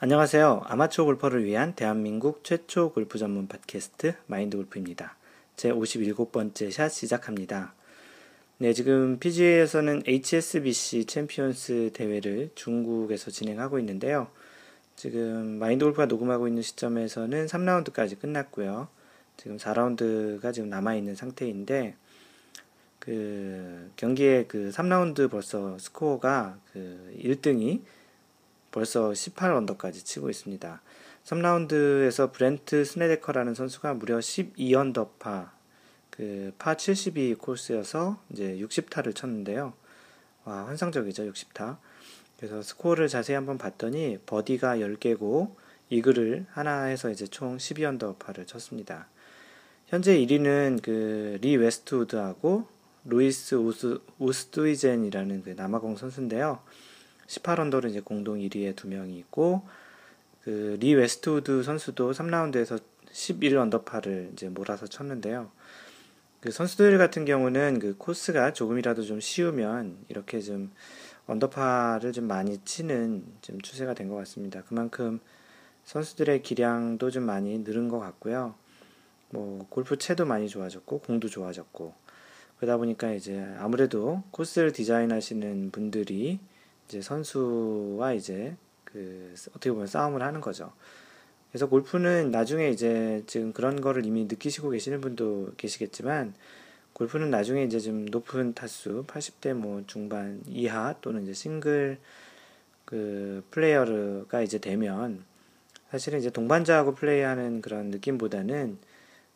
안녕하세요. 아마추어 골퍼를 위한 대한민국 최초 골프 전문 팟캐스트 마인드 골프입니다. 제 57번째 샷 시작합니다. 네, 지금 PGA에서는 HSBC 챔피언스 대회를 중국에서 진행하고 있는데요. 지금 마인드 골프가 녹음하고 있는 시점에서는 3라운드까지 끝났고요. 지금 4라운드가 지금 남아있는 상태인데, 그, 경기의 그 3라운드 벌써 스코어가 그 1등이 벌써 18언더까지 치고 있습니다. 3라운드에서 브렌트 스네데커라는 선수가 무려 12언더파, 그, 파 72 코스여서 이제 60타를 쳤는데요. 와, 환상적이죠, 60타. 그래서 스코어를 자세히 한번 봤더니, 버디가 10개고, 이글을 하나 해서 이제 총 12언더파를 쳤습니다. 현재 1위는 그, 리 웨스트우드하고, 루이스 우스, 우스트위젠이라는 그 남아공 선수인데요. 18언더로 이제 공동 1위에 두 명이 있고 그 리 웨스트우드 선수도 3라운드에서 11언더파를 이제 몰아서 쳤는데요. 그 선수들 같은 경우는 그 코스가 조금이라도 좀 쉬우면 이렇게 좀 언더파를 좀 많이 치는 좀 추세가 된 것 같습니다. 그만큼 선수들의 기량도 좀 많이 늘은 것 같고요. 뭐 골프 채도 많이 좋아졌고 공도 좋아졌고 그러다 보니까 이제 아무래도 코스를 디자인하시는 분들이 이제 선수와 이제 그 어떻게 보면 싸움을 하는 거죠. 그래서 골프는 나중에 이제 지금 그런 거를 이미 느끼시고 계시는 분도 계시겠지만 골프는 나중에 이제 좀 높은 타수 80대 뭐 중반 이하 또는 이제 싱글 그 플레이어가 이제 되면 사실은 이제 동반자하고 플레이하는 그런 느낌보다는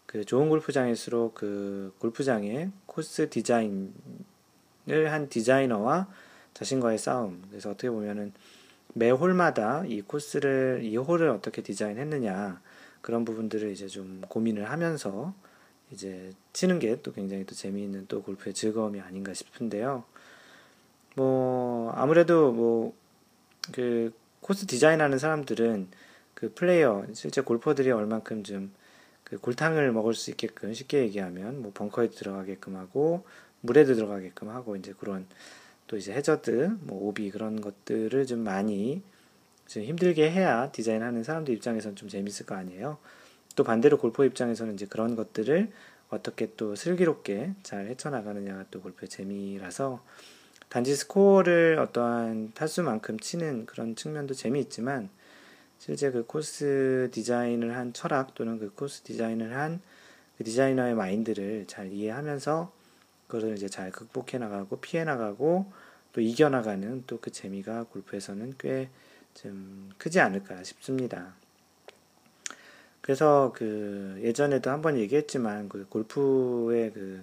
그 좋은 골프장일수록 그 골프장의 코스 디자인을 한 디자이너와 자신과의 싸움. 그래서 어떻게 보면은 매 홀마다 이 코스를, 이 홀을 어떻게 디자인했느냐. 그런 부분들을 이제 좀 고민을 하면서 이제 치는 게 또 굉장히 또 재미있는 또 골프의 즐거움이 아닌가 싶은데요. 뭐, 아무래도 뭐, 그 코스 디자인하는 사람들은 그 플레이어, 실제 골퍼들이 얼만큼 좀 그 골탕을 먹을 수 있게끔 쉽게 얘기하면 뭐 벙커에 들어가게끔 하고 물에도 들어가게끔 하고 이제 그런 또 이제 해저드, 뭐 오비 그런 것들을 좀 많이 좀 힘들게 해야 디자인하는 사람들 입장에서는 좀 재밌을 거 아니에요. 또 반대로 골퍼 입장에서는 이제 그런 것들을 어떻게 또 슬기롭게 잘 헤쳐나가느냐가 또 골프의 재미라서 단지 스코어를 어떠한 타수만큼 치는 그런 측면도 재미있지만 실제 그 코스 디자인을 한 철학 또는 그 코스 디자인을 한 그 디자이너의 마인드를 잘 이해하면서 그것을 이제 잘 극복해 나가고 피해 나가고 또 이겨 나가는 또 그 재미가 골프에서는 꽤 좀 크지 않을까 싶습니다. 그래서 그 예전에도 한번 얘기했지만 그 골프의 그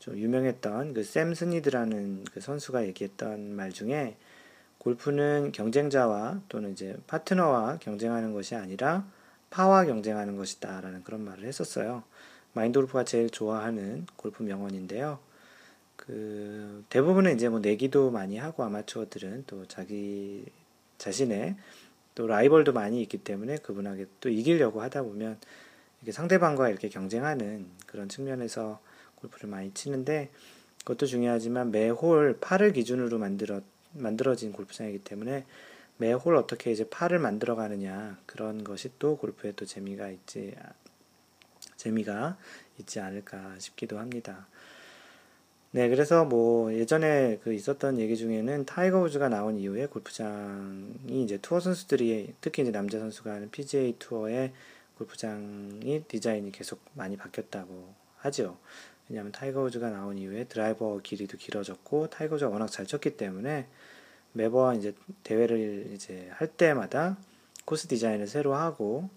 좀 유명했던 그 샘 스니드라는 그 선수가 얘기했던 말 중에 골프는 경쟁자와 또는 이제 파트너와 경쟁하는 것이 아니라 파와 경쟁하는 것이다라는 그런 말을 했었어요. 마인드 골프가 제일 좋아하는 골프 명언인데요. 그 대부분은 이제 뭐 내기도 많이 하고 아마추어들은 또 자기 자신의 또 라이벌도 많이 있기 때문에 그분에게 또 이기려고 하다 보면 이렇게 상대방과 이렇게 경쟁하는 그런 측면에서 골프를 많이 치는데 그것도 중요하지만 매홀 파를 기준으로 만들어 만들어진 골프장이기 때문에 매홀 어떻게 이제 파를 만들어 가느냐 그런 것이 또 골프에 또 재미가 있지 재미가 있지 않을까 싶기도 합니다. 네, 그래서 뭐 예전에 그 있었던 얘기 중에는 타이거 우즈가 나온 이후에 골프장이 이제 투어 선수들이 특히 이제 남자 선수가 하는 PGA 투어의 골프장이 디자인이 계속 많이 바뀌었다고 하죠. 왜냐하면 타이거 우즈가 나온 이후에 드라이버 길이도 길어졌고 타이거 우즈가 워낙 잘 쳤기 때문에 매번 이제 대회를 이제 할 때마다 코스 디자인을 새로 하고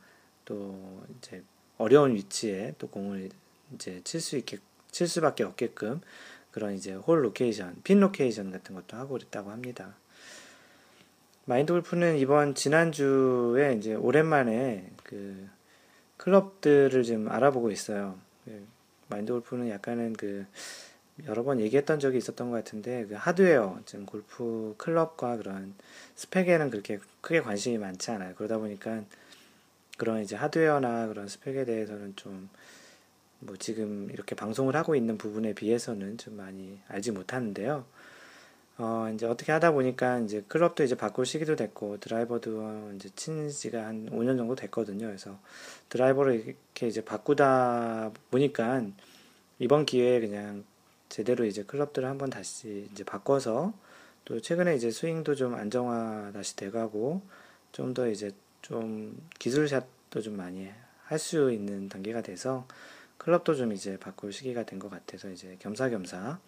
또 이제 어려운 위치에 또 공을 이제 칠 수 있게 칠 수밖에 없게끔 그런 이제 홀 로케이션, 핀 로케이션 같은 것도 하고 그랬다고 합니다. 마인드 골프는 이번 지난주에 이제 오랜만에 그 클럽들을 좀 알아보고 있어요. 그 마인드 골프는 약간은 그 여러 번 얘기했던 적이 있었던 것 같은데 그 하드웨어, 지금 골프 클럽과 그런 스펙에는 그렇게 크게 관심이 많지 않아요. 그러다 보니까 그런 이제 하드웨어나 그런 스펙에 대해서는 좀 뭐 지금 이렇게 방송을 하고 있는 부분에 비해서는 좀 많이 알지 못하는데요. 어, 이제 어떻게 하다 보니까 이제 클럽도 이제 바꿀 시기도 됐고 드라이버도 이제 친 지가 한 5년 정도 됐거든요. 그래서 드라이버를 이렇게 이제 바꾸다 보니까 이번 기회에 그냥 제대로 이제 클럽들을 한번 다시 이제 바꿔서 또 최근에 이제 스윙도 좀 안정화 다시 돼가고 좀 더 이제 좀 기술샷도 좀 많이 할 수 있는 단계가 돼서 클럽도 좀 이제 바꿀 시기가 된 것 같아서 이제 겸사겸사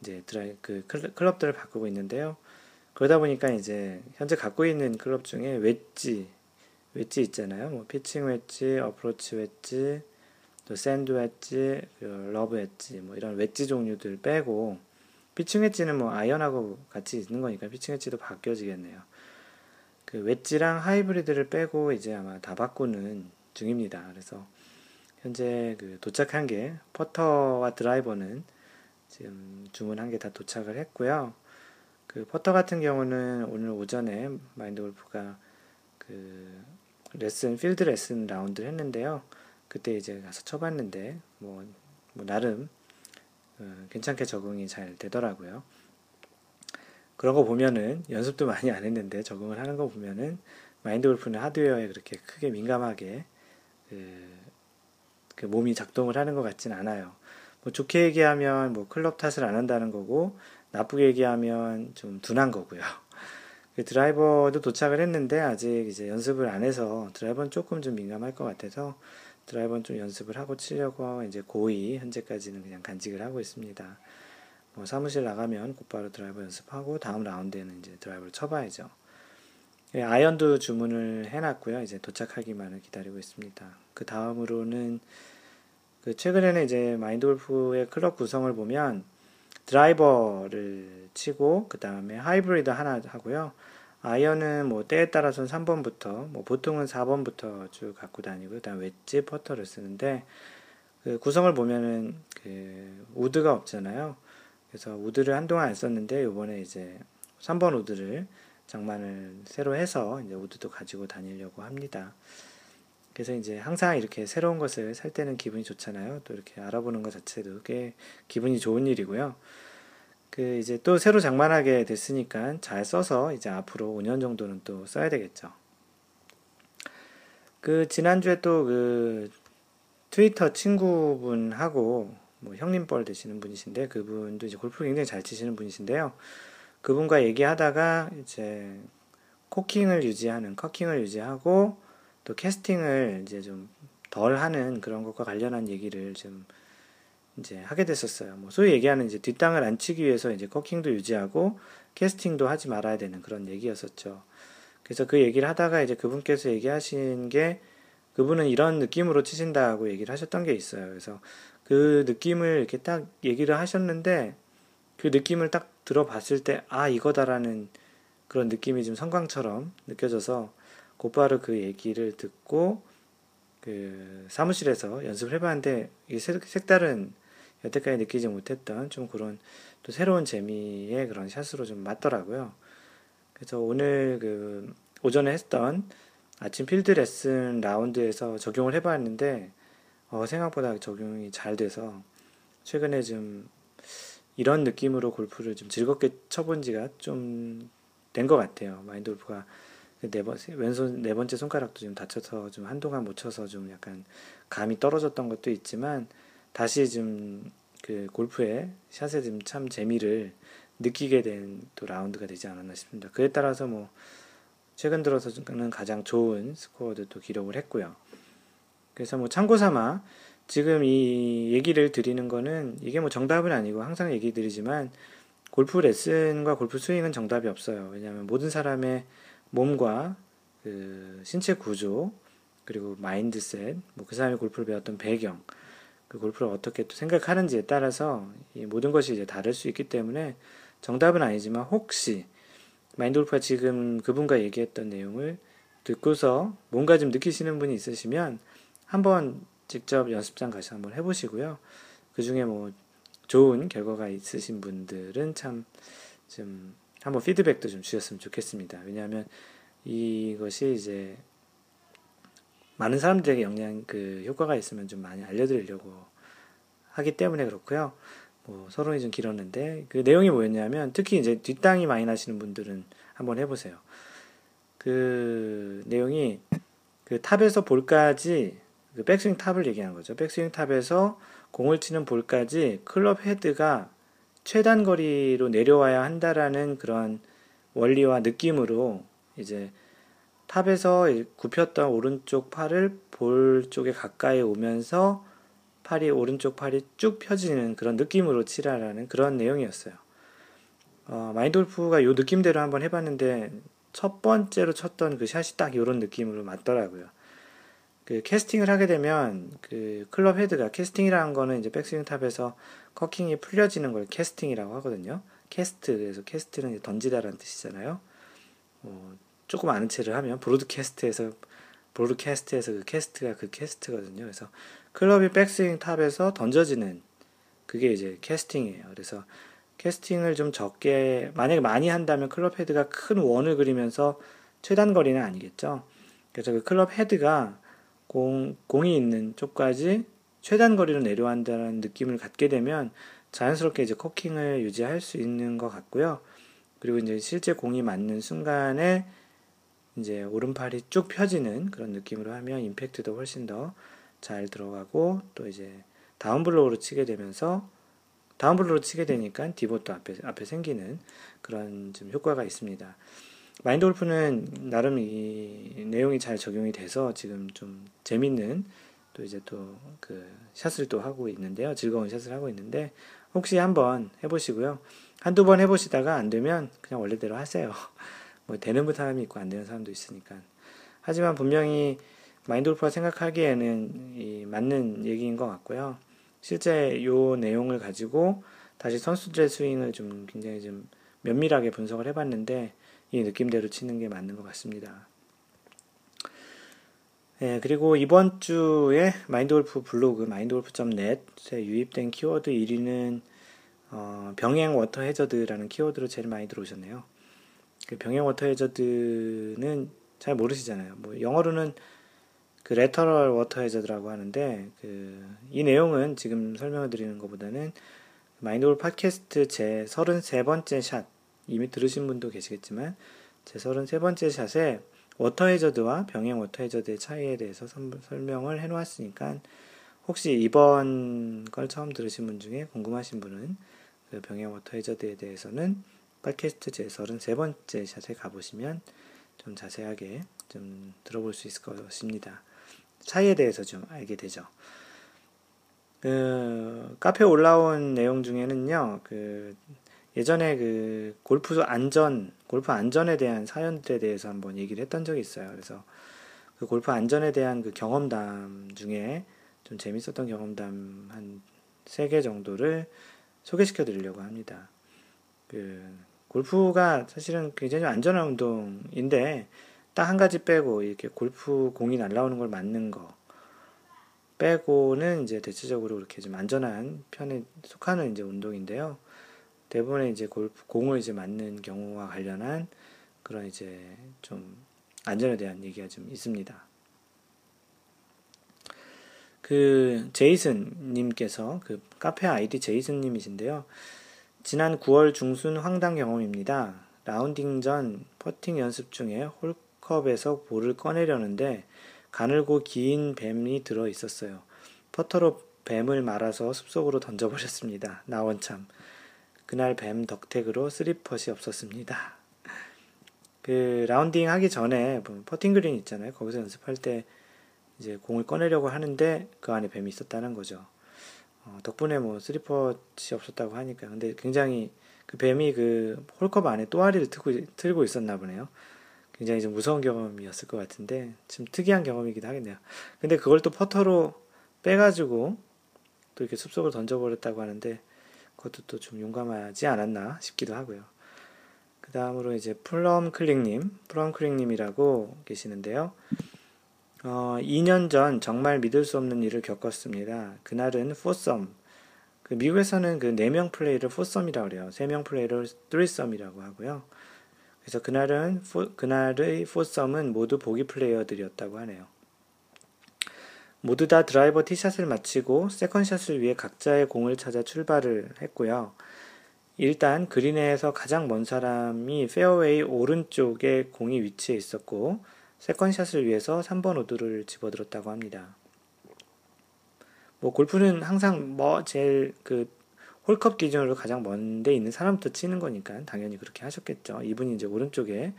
이제 드라이 그 클럽들을 바꾸고 있는데요. 그러다 보니까 이제 현재 갖고 있는 클럽 중에 웨지 웨지 있잖아요. 뭐 피칭 웨지, 어프로치 웨지, 또 샌드 웨지, 로브 웨지 뭐 이런 웨지 종류들 빼고 피칭 웨지는 뭐 아이언하고 같이 있는 거니까 피칭 웨지도 바뀌어지겠네요. 그 웨지랑 하이브리드를 빼고 이제 아마 다 바꾸는 중입니다. 그래서 현재 그 도착한 게 퍼터와 드라이버는 지금 주문한 게 다 도착을 했고요. 그 퍼터 같은 경우는 오늘 오전에 마인드 골프가 그 레슨 필드 레슨 라운드를 했는데요. 그때 이제 가서 쳐봤는데 뭐, 뭐 나름 어, 괜찮게 적응이 잘 되더라고요. 그런 거 보면은 연습도 많이 안 했는데 적응을 하는 거 보면은 마인드 골프는 하드웨어에 그렇게 크게 민감하게 그, 그 몸이 작동을 하는 것 같진 않아요. 뭐 좋게 얘기하면 뭐 클럽 탓을 안 한다는 거고 나쁘게 얘기하면 좀 둔한 거고요. 그 드라이버도 도착을 했는데 아직 이제 연습을 안 해서 드라이버는 조금 좀 민감할 것 같아서 드라이버는 좀 연습을 하고 치려고 이제 고의 현재까지는 그냥 간직을 하고 있습니다. 뭐 사무실 나가면 곧바로 드라이버 연습하고 다음 라운드에는 이제 드라이버를 쳐봐야죠. 예, 아이언도 주문을 해놨고요. 이제 도착하기만을 기다리고 있습니다. 그 다음으로는 그 최근에는 이제 마인드 골프의 클럽 구성을 보면 드라이버를 치고 그 다음에 하이브리드 하나 하고요. 아이언은 뭐 때에 따라서는 3번부터 뭐 보통은 4번부터 쭉 갖고 다니고 그다음 웨지 퍼터를 쓰는데 그 구성을 보면은 그 우드가 없잖아요. 그래서 우드를 한동안 안 썼는데 요번에 이제 3번 우드를 장만을 새로 해서 이제 우드도 가지고 다니려고 합니다. 그래서 이제 항상 이렇게 새로운 것을 살 때는 기분이 좋잖아요. 또 이렇게 알아보는 것 자체도 꽤 기분이 좋은 일이고요. 그 이제 또 새로 장만하게 됐으니까 잘 써서 이제 앞으로 5년 정도는 또 써야 되겠죠. 그 지난주에 또 그 트위터 친구분하고 뭐 형님 뻘 되시는 분이신데 그분도 이제 골프를 굉장히 잘 치시는 분이신데요. 그분과 얘기하다가 이제 코킹을 유지하는 커킹을 유지하고 또 캐스팅을 이제 좀 덜 하는 그런 것과 관련한 얘기를 좀 이제 하게 됐었어요. 뭐 소위 얘기하는 이제 뒷땅을 안 치기 위해서 이제 커킹도 유지하고 캐스팅도 하지 말아야 되는 그런 얘기였었죠. 그래서 그 얘기를 하다가 이제 그분께서 얘기하신 게 그분은 이런 느낌으로 치신다고 얘기를 하셨던 게 있어요. 그래서 그 느낌을 이렇게 딱 얘기를 하셨는데 그 느낌을 딱 들어봤을 때 아 이거다라는 그런 느낌이 좀 성광처럼 느껴져서 곧바로 그 얘기를 듣고 그 사무실에서 연습을 해봤는데 이게 색다른 여태까지 느끼지 못했던 좀 그런 또 새로운 재미의 그런 샷으로 좀 맞더라고요. 그래서 오늘 그 오전에 했던 아침 필드 레슨 라운드에서 적용을 해봤는데 어, 생각보다 적용이 잘 돼서 최근에 좀 이런 느낌으로 골프를 좀 즐겁게 쳐본 지가 좀 된 것 같아요. 마인드 골프가 네 번, 왼손 네 번째 손가락도 좀 다쳐서 좀 한동안 못 쳐서 좀 약간 감이 떨어졌던 것도 있지만 다시 좀 그 골프의 샷에 좀 참 재미를 느끼게 된 또 라운드가 되지 않았나 싶습니다. 그에 따라서 뭐 최근 들어서는 가장 좋은 스코어도 또 기록을 했고요. 그래서 뭐 참고 삼아 지금 이 얘기를 드리는 거는 이게 뭐 정답은 아니고 항상 얘기 드리지만 골프 레슨과 골프 스윙은 정답이 없어요. 왜냐하면 모든 사람의 몸과 그 신체 구조 그리고 마인드셋 뭐 그 사람이 골프를 배웠던 배경 그 골프를 어떻게 또 생각하는지에 따라서 이 모든 것이 이제 다를 수 있기 때문에 정답은 아니지만 혹시 마인드 골프가 지금 그분과 얘기했던 내용을 듣고서 뭔가 좀 느끼시는 분이 있으시면 한번 직접 연습장 가서 한번 해보시고요. 그 중에 뭐 좋은 결과가 있으신 분들은 참 좀 한번 피드백도 좀 주셨으면 좋겠습니다. 왜냐하면 이것이 이제 많은 사람들에게 영향 그 효과가 있으면 좀 많이 알려드리려고 하기 때문에 그렇고요. 뭐 서론이 좀 길었는데 그 내용이 뭐였냐면 특히 이제 뒷땅이 많이 나시는 분들은 한번 해보세요. 그 내용이 그 탑에서 볼까지 그 백스윙 탑을 얘기하는 거죠. 백스윙 탑에서 공을 치는 볼까지 클럽 헤드가 최단 거리로 내려와야 한다라는 그런 원리와 느낌으로 이제 탑에서 굽혔던 오른쪽 팔을 볼 쪽에 가까이 오면서 팔이 오른쪽 팔이 쭉 펴지는 그런 느낌으로 치라라는 그런 내용이었어요. 어, 마인드 골프가 이 느낌대로 한번 해봤는데 첫 번째로 쳤던 그 샷이 딱 이런 느낌으로 맞더라고요. 그 캐스팅을 하게 되면 그 클럽 헤드가 캐스팅이라는 거는 이제 백스윙 탑에서 코킹이 풀려지는 걸 캐스팅이라고 하거든요. cast 그래서 cast는 던지다라는 뜻이잖아요. 어, 조금 아는 체를 하면 브로드캐스트에서 브로드캐스트에서 그 캐스트가 그 캐스트거든요. 그래서 클럽이 백스윙 탑에서 던져지는 그게 이제 캐스팅이에요. 그래서 캐스팅을 좀 적게 만약에 많이 한다면 클럽 헤드가 큰 원을 그리면서 최단 거리는 아니겠죠. 그래서 그 클럽 헤드가 공, 공이 있는 쪽까지 최단 거리로 내려간다는 느낌을 갖게 되면 자연스럽게 이제 코킹을 유지할 수 있는 것 같고요. 그리고 이제 실제 공이 맞는 순간에 이제 오른팔이 쭉 펴지는 그런 느낌으로 하면 임팩트도 훨씬 더 잘 들어가고 또 이제 다운블로우로 치게 되면서 다운블로우로 치게 되니까 디봇도 앞에, 앞에 생기는 그런 좀 효과가 있습니다. 마인드 골프는 나름 이 내용이 잘 적용이 돼서 지금 좀 재밌는 또 이제 또 그 샷을 또 하고 있는데요. 즐거운 샷을 하고 있는데 혹시 한번 해보시고요. 한두 번 해보시다가 안 되면 그냥 원래대로 하세요. 뭐 되는 사람이 있고 안 되는 사람도 있으니까. 하지만 분명히 마인드 골프가 생각하기에는 이 맞는 얘기인 것 같고요. 실제 요 내용을 가지고 다시 선수들의 스윙을 좀 굉장히 좀 면밀하게 분석을 해봤는데 이 느낌대로 치는 게 맞는 것 같습니다. 예, 그리고 이번 주에 마인드골프 블로그 마인드골프.net에 유입된 키워드 1위는 어, 병행 워터 해저드라는 키워드로 제일 많이 들어오셨네요. 그 병행 워터 해저드는 잘 모르시잖아요. 뭐 영어로는 그 lateral water hazard라고 하는데 그 이 내용은 지금 설명을 드리는 것보다는 마인드골프 팟캐스트 제 33번째 샷 이미 들으신 분도 계시겠지만 제 33번째 샷에 워터 해저드와 병행 워터 해저드의 차이에 대해서 설명을 해 놓았으니까 혹시 이번 걸 처음 들으신 분 중에 궁금하신 분은 그 병행 워터 해저드에 대해서는 팟캐스트 제 33번째 샷에 가보시면 좀 자세하게 좀 들어볼 수 있을 것입니다. 차이에 대해서 좀 알게 되죠. 그 카페 올라온 내용 중에는요, 그 예전에 그 골프 안전, 골프 안전에 대한 사연들에 대해서 한번 얘기를 했던 적이 있어요. 그래서 그 골프 안전에 대한 그 경험담 중에 좀 재밌었던 경험담 한 세 개 정도를 소개시켜 드리려고 합니다. 그 골프가 사실은 굉장히 안전한 운동인데 딱 한 가지 빼고 이렇게 골프 공이 날라오는 걸 맞는 거 빼고는 이제 대체적으로 이렇게 좀 안전한 편에 속하는 이제 운동인데요. 대부분의 이제 골프 공을 이제 맞는 경우와 관련한 그런 이제 좀 안전에 대한 얘기가 좀 있습니다. 그 제이슨 님께서 그 카페 아이디 제이슨 님이신데요. 지난 9월 중순 황당 경험입니다. 라운딩 전 퍼팅 연습 중에 홀컵에서 볼을 꺼내려는데 가늘고 긴 뱀이 들어 있었어요. 퍼터로 뱀을 말아서 숲속으로 던져버렸습니다. 나원참. 그날 뱀 덕택으로 쓰리퍼시 없었습니다. 그 라운딩 하기 전에 뭐 퍼팅 그린 있잖아요. 거기서 연습할 때 이제 공을 꺼내려고 하는데 그 안에 뱀이 있었다는 거죠. 어, 덕분에 뭐 쓰리퍼시 없었다고 하니까 근데 굉장히 그 뱀이 그 홀컵 안에 또아리를 틀고, 틀고 있었나 보네요. 굉장히 좀 무서운 경험이었을 것 같은데 좀 특이한 경험이기도 하겠네요. 근데 그걸 또 퍼터로 빼가지고 또 이렇게 숲속으로 던져버렸다고 하는데 그것도 또 좀 용감하지 않았나 싶기도 하고요. 그 다음으로 이제 플럼 클릭님, 플럼 클릭님이라고 계시는데요. 어, 2년 전 정말 믿을 수 없는 일을 겪었습니다. 그날은 foursome. 그 미국에서는 그 4명 플레이를 foursome이라고 그래요. 3명 플레이를 3some이라고 하고요. 그래서 그날은, 포, 그날의 foursome은 모두 보기 플레이어들이었다고 하네요. 모두 다 드라이버 티샷을 마치고 second 샷을 위해 각자의 공을 찾아 출발을 했고요. 일단 그린에서 가장 먼 사람이 페어웨이 오른쪽에 공이 위치해 있었고 second 샷을 위해서 3번 우드를 집어들었다고 합니다. 뭐 골프는 항상 뭐 제일 그 홀컵 기준으로 가장 먼데 있는 사람부터 치는 거니까 당연히 그렇게 하셨겠죠. 이분이 이제 오른쪽에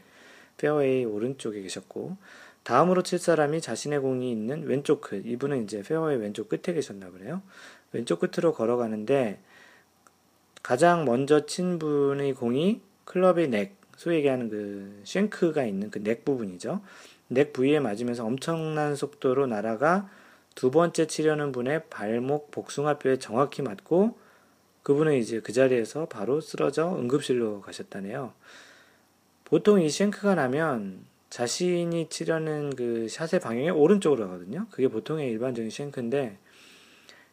페어웨이 오른쪽에 계셨고 다음으로 칠 사람이 자신의 공이 있는 왼쪽 끝. 이분은 이제 페어웨이 왼쪽 끝에 계셨나 보네요. 왼쪽 끝으로 걸어가는데 가장 먼저 친 분의 공이 클럽의 넥, 소위 얘기하는 그 쉔크가 있는 그 넥 부분이죠. 넥 부위에 맞으면서 엄청난 속도로 날아가 두 번째 치려는 분의 발목 복숭아뼈에 정확히 맞고 그분은 이제 그 자리에서 바로 쓰러져 응급실로 가셨다네요. 보통 이 쉔크가 나면 자신이 치려는 그 샷의 방향이 오른쪽으로 가거든요. 그게 보통의 일반적인 쉔크인데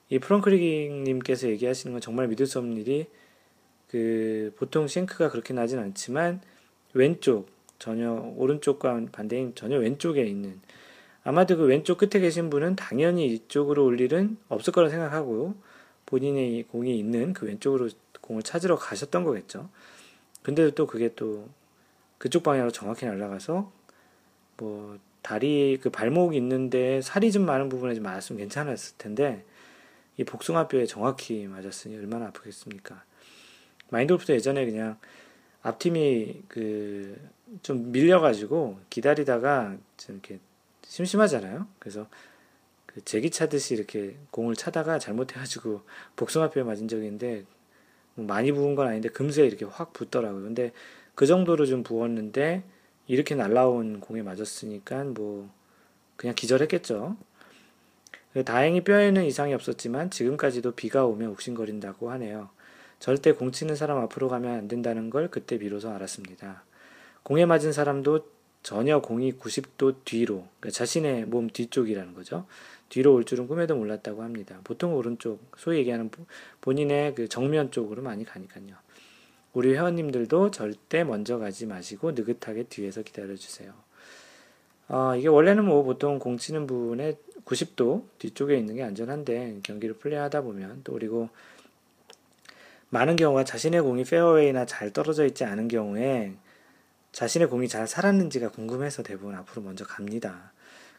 이 프랑크리님께서 얘기하시는 건 정말 믿을 수 없는 일이 그 보통 싱크가 그렇게 나진 않지만 왼쪽 전혀 오른쪽과 반대인 전혀 왼쪽에 있는 아마도 그 왼쪽 끝에 계신 분은 당연히 이쪽으로 올 일은 없을 거라 생각하고 본인의 공이 있는 그 왼쪽으로 공을 찾으러 가셨던 거겠죠. 근데도 또 그게 또 그쪽 방향으로 정확히 날아가서 뭐 다리 그 발목 있는데 살이 좀 많은 부분에 좀 맞았으면 괜찮았을 텐데 이 복숭아뼈에 정확히 맞았으니 얼마나 아프겠습니까? 마인드골프도 예전에 그냥 앞팀이 그 좀 밀려가지고 기다리다가 좀 이렇게 심심하잖아요. 그래서 그 제기 차듯이 이렇게 공을 차다가 잘못해가지고 복숭아뼈에 맞은 적이 있는데 뭐 많이 부은 건 아닌데 금세 이렇게 확 붙더라고요. 근데 그 정도로 좀 부었는데 이렇게 날라온 공에 맞았으니까 뭐 그냥 기절했겠죠. 다행히 뼈에는 이상이 없었지만 지금까지도 비가 오면 욱신거린다고 하네요. 절대 공 치는 사람 앞으로 가면 안 된다는 걸 그때 비로소 알았습니다. 공에 맞은 사람도 전혀 공이 90도 뒤로, 그러니까 자신의 몸 뒤쪽이라는 거죠. 뒤로 올 줄은 꿈에도 몰랐다고 합니다. 보통 오른쪽, 소위 얘기하는 본인의 그 정면 쪽으로 많이 가니까요. 우리 회원님들도 절대 먼저 가지 마시고 느긋하게 뒤에서 기다려주세요. 어, 이게 원래는 뭐 보통 공 치는 분의 90도 뒤쪽에 있는 게 안전한데 경기를 플레이하다 보면 또 그리고 많은 경우가 자신의 공이 페어웨이나 잘 떨어져 있지 않은 경우에 자신의 공이 잘 살았는지가 궁금해서 대부분 앞으로 먼저 갑니다.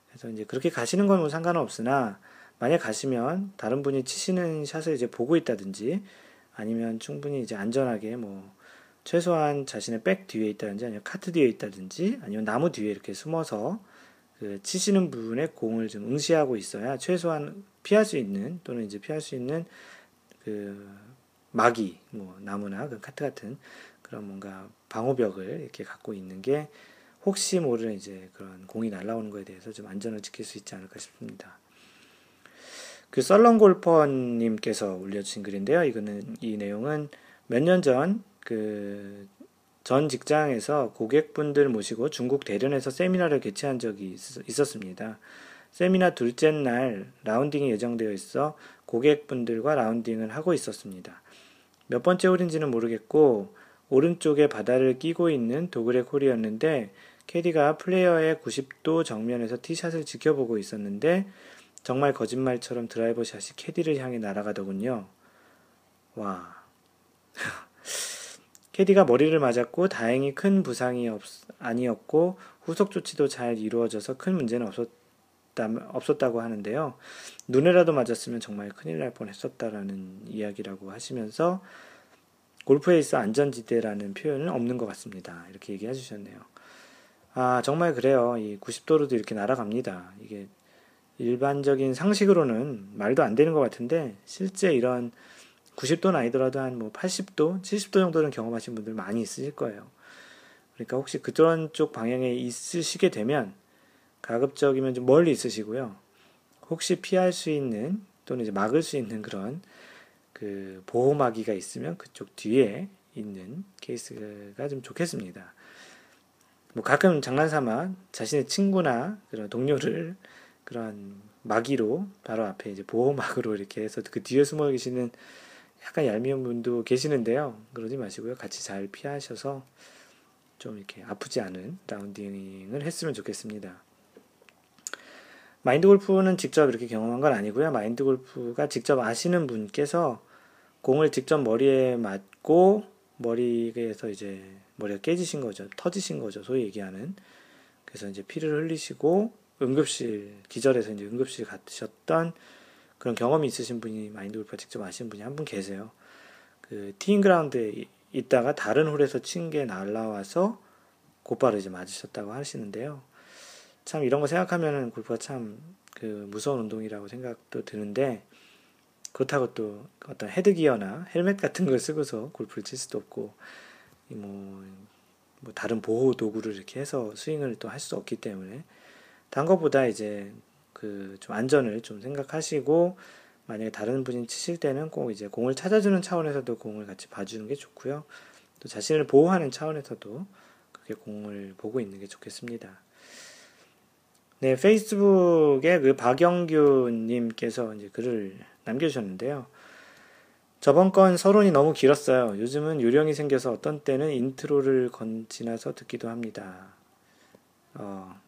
그래서 이제 그렇게 가시는 건 뭐 상관은 없으나 만약 가시면 다른 분이 치시는 샷을 이제 보고 있다든지 아니면 충분히 이제 안전하게 뭐 최소한 자신의 백 뒤에 있다든지 아니면 카트 뒤에 있다든지 아니면 나무 뒤에 이렇게 숨어서 그 치시는 분의 공을 좀 응시하고 있어야 최소한 피할 수 있는 또는 이제 피할 수 있는 그 막이, 뭐 나무나 그 카트 같은 그런 뭔가 방호벽을 이렇게 갖고 있는 게 혹시 모르는 이제 그런 공이 날라오는 거에 대해서 좀 안전을 지킬 수 있지 않을까 싶습니다. 그 썰렁 골퍼님께서 올려주신 글인데요. 이거는 이 내용은 몇 년 전 그 전 직장에서 고객분들 모시고 중국 대련에서 세미나를 개최한 적이 있었습니다. 세미나 둘째 날 라운딩이 예정되어 있어 고객분들과 라운딩을 하고 있었습니다. 몇 번째 홀인지는 모르겠고 오른쪽에 바다를 끼고 있는 dogleg 홀이었는데 캐디가 플레이어의 90도 정면에서 티샷을 지켜보고 있었는데 정말 거짓말처럼 드라이버 샷이 캐디를 향해 날아가더군요. 와. 캐디가 머리를 맞았고 다행히 큰 부상이 없, 아니었고 후속 조치도 잘 이루어져서 큰 문제는 없었다, 없었다 고 하는데요. 눈에라도 맞았으면 정말 큰일 날 뻔했었다라는 이야기라고 하시면서 골프에 있어 안전지대라는 표현은 없는 것 같습니다. 이렇게 얘기해 주셨네요. 아, 정말 그래요. 이 90도로도 이렇게 날아갑니다. 이게 일반적인 상식으로는 말도 안 되는 것 같은데, 실제 이런 90도는 아니더라도 한 뭐 80도, 70도 정도는 경험하신 분들 많이 있으실 거예요. 그러니까 혹시 그런 쪽 방향에 있으시게 되면, 가급적이면 좀 멀리 있으시고요. 혹시 피할 수 있는, 또는 이제 막을 수 있는 그런 그 보호막이가 있으면 그쪽 뒤에 있는 케이스가 좀 좋겠습니다. 뭐 가끔 장난삼아 자신의 친구나 그런 동료를 그런 마기로 바로 앞에 이제 보호막으로 이렇게 해서 그 뒤에 숨어 계시는 약간 얄미운 분도 계시는데요. 그러지 마시고요. 같이 잘 피하셔서 좀 이렇게 아프지 않은 라운딩을 했으면 좋겠습니다. 마인드 골프는 직접 이렇게 경험한 건 아니고요. 마인드 골프가 직접 아시는 분께서 공을 직접 머리에 맞고 머리에서 이제 머리가 깨지신 거죠. 터지신 거죠. 소위 얘기하는. 그래서 이제 피를 흘리시고 응급실 기절해서 이제 응급실 가셨던 그런 경험이 있으신 분이 마인드 골프가 직접 아시는 분이 한 분 계세요. 그 티잉 그라운드에 있다가 다른 홀에서 친 게 날라와서 곧바로 이제 맞으셨다고 하시는데요. 참 이런 거 생각하면은 골프가 참 그 무서운 운동이라고 생각도 드는데 그렇다고 또 어떤 헤드기어나 헬멧 같은 걸 쓰고서 골프를 칠 수도 없고 뭐, 뭐 다른 보호 도구를 이렇게 해서 스윙을 또 할 수 없기 때문에 단 것보다 이제 그 좀 안전을 좀 생각하시고 만약에 다른 분이 치실 때는 꼭 이제 공을 찾아주는 차원에서도 공을 같이 봐주는 게 좋고요. 또 자신을 보호하는 차원에서도 그렇게 공을 보고 있는 게 좋겠습니다. 네, 페이스북에 그 박영규님께서 이제 글을 남겨주셨는데요. 저번 건 서론이 너무 길었어요. 요즘은 요령이 생겨서 어떤 때는 인트로를 건 지나서 듣기도 합니다. 어,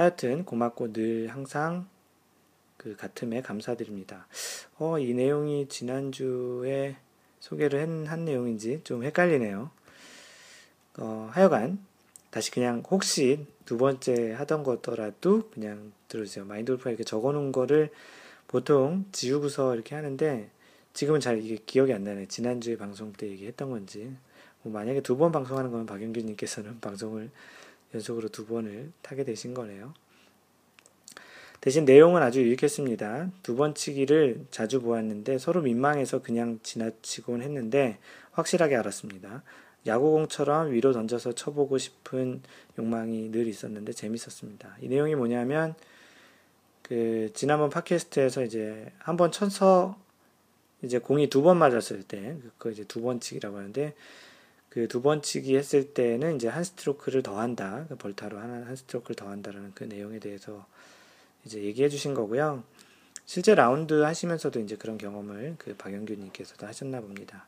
하여튼 고맙고 늘 항상 그 같음에 감사드립니다. 어, 이 내용이 지난주에 소개를 한, 한 내용인지 좀 헷갈리네요. 어, 하여간 다시 그냥 혹시 두 번째 하던 거더라도 그냥 들어주세요. 마인드 골프가 이렇게 적어 놓은 거를 보통 지우고서 이렇게 하는데 지금은 잘 이게 기억이 안 나네. 지난주에 방송 때 얘기했던 건지. 뭐 만약에 두 번 방송하는 거면 박영규님께서는 방송을 연속으로 두 번을 타게 되신 거네요. 대신 내용은 아주 유익했습니다. 두 번 치기를 자주 보았는데 서로 민망해서 그냥 지나치곤 했는데 확실하게 알았습니다. 야구공처럼 위로 던져서 쳐보고 싶은 욕망이 늘 있었는데 재밌었습니다. 이 내용이 뭐냐면 그 지난번 팟캐스트에서 이제 한 번 쳐서 이제 공이 두 번 맞았을 때 그거 이제 두 번 치기라고 하는데 그 두 번 치기 했을 때는 이제 한 스트로크를 더한다 그 벌타로 하나 한 스트로크를 더한다라는 그 내용에 대해서 이제 얘기해 주신 거고요. 실제 라운드 하시면서도 이제 그런 경험을 그 박영규님께서도 하셨나 봅니다.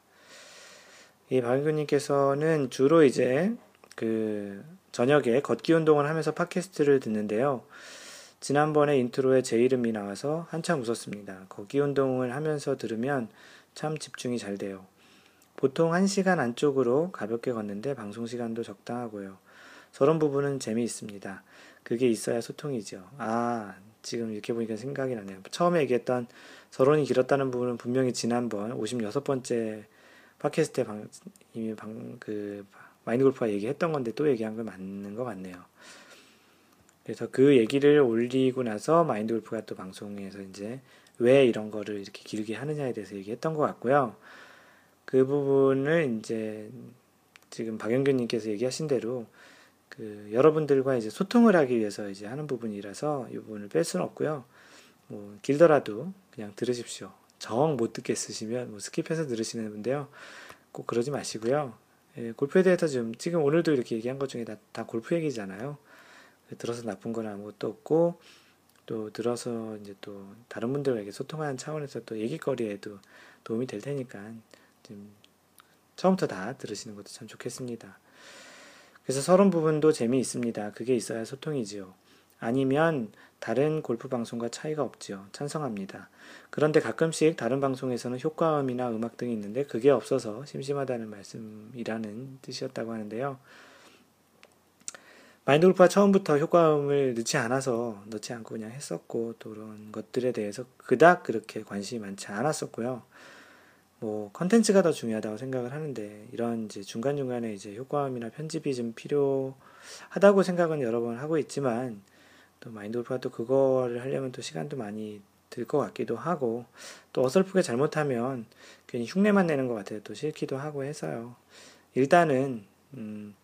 이 박윤규님께서는 주로 이제 그 저녁에 걷기 운동을 하면서 팟캐스트를 듣는데요. 지난번에 인트로에 제 이름이 나와서 한참 웃었습니다. 걷기 운동을 하면서 들으면 참 집중이 잘 돼요. 보통 1시간 안쪽으로 가볍게 걷는데 방송 시간도 적당하고요. 서론 부분은 재미있습니다. 그게 있어야 소통이죠. 아, 지금 이렇게 보니까 생각이 나네요. 처음에 얘기했던 서론이 길었다는 부분은 분명히 지난번 56번째 팟캐스트에 방, 이미 방, 그, 마인드 골프가 얘기했던 건데 또 얘기한 건 맞는 것 같네요. 그래서 그 얘기를 올리고 나서 마인드 골프가 또 방송에서 이제 왜 이런 거를 이렇게 길게 하느냐에 대해서 얘기했던 것 같고요. 그 부분을 이제 지금 박영균님께서 얘기하신 대로 그 여러분들과 이제 소통을 하기 위해서 이제 하는 부분이라서 이 부분을 뺄 수는 없고요. 뭐 길더라도 그냥 들으십시오. 정 못 듣겠으시면 뭐 스킵해서 들으시는 분데요. 꼭 그러지 마시고요. 예, 골프에 대해서 좀 지금 오늘도 이렇게 얘기한 것 중에 다, 다 골프 얘기잖아요. 들어서 나쁜 건 아무것도 없고 또 들어서 이제 또 다른 분들에게 소통하는 차원에서 또 얘기거리에도 도움이 될 테니까 좀 처음부터 다 들으시는 것도 참 좋겠습니다. 그래서 서론 부분도 재미있습니다. 그게 있어야 소통이지요. 아니면 다른 골프 방송과 차이가 없지요. 찬성합니다. 그런데 가끔씩 다른 방송에서는 효과음이나 음악 등이 있는데 그게 없어서 심심하다는 말씀이라는 뜻이었다고 하는데요. 마인드 골프가 처음부터 효과음을 넣지 않아서 넣지 않고 그냥 했었고 또 그런 것들에 대해서 그닥 그렇게 관심이 많지 않았었고요. 뭐 컨텐츠가 더 중요하다고 생각을 하는데 이런 이제 중간중간에 이제 효과음이나 편집이 좀 필요하다고 생각은 여러 번 하고 있지만 또 마인드 골프가 또 그거를 하려면 또 시간도 많이 들 것 같기도 하고 또 어설프게 잘못하면 괜히 흉내만 내는 것 같아요. 또 싫기도 하고 해서요. 일단은 음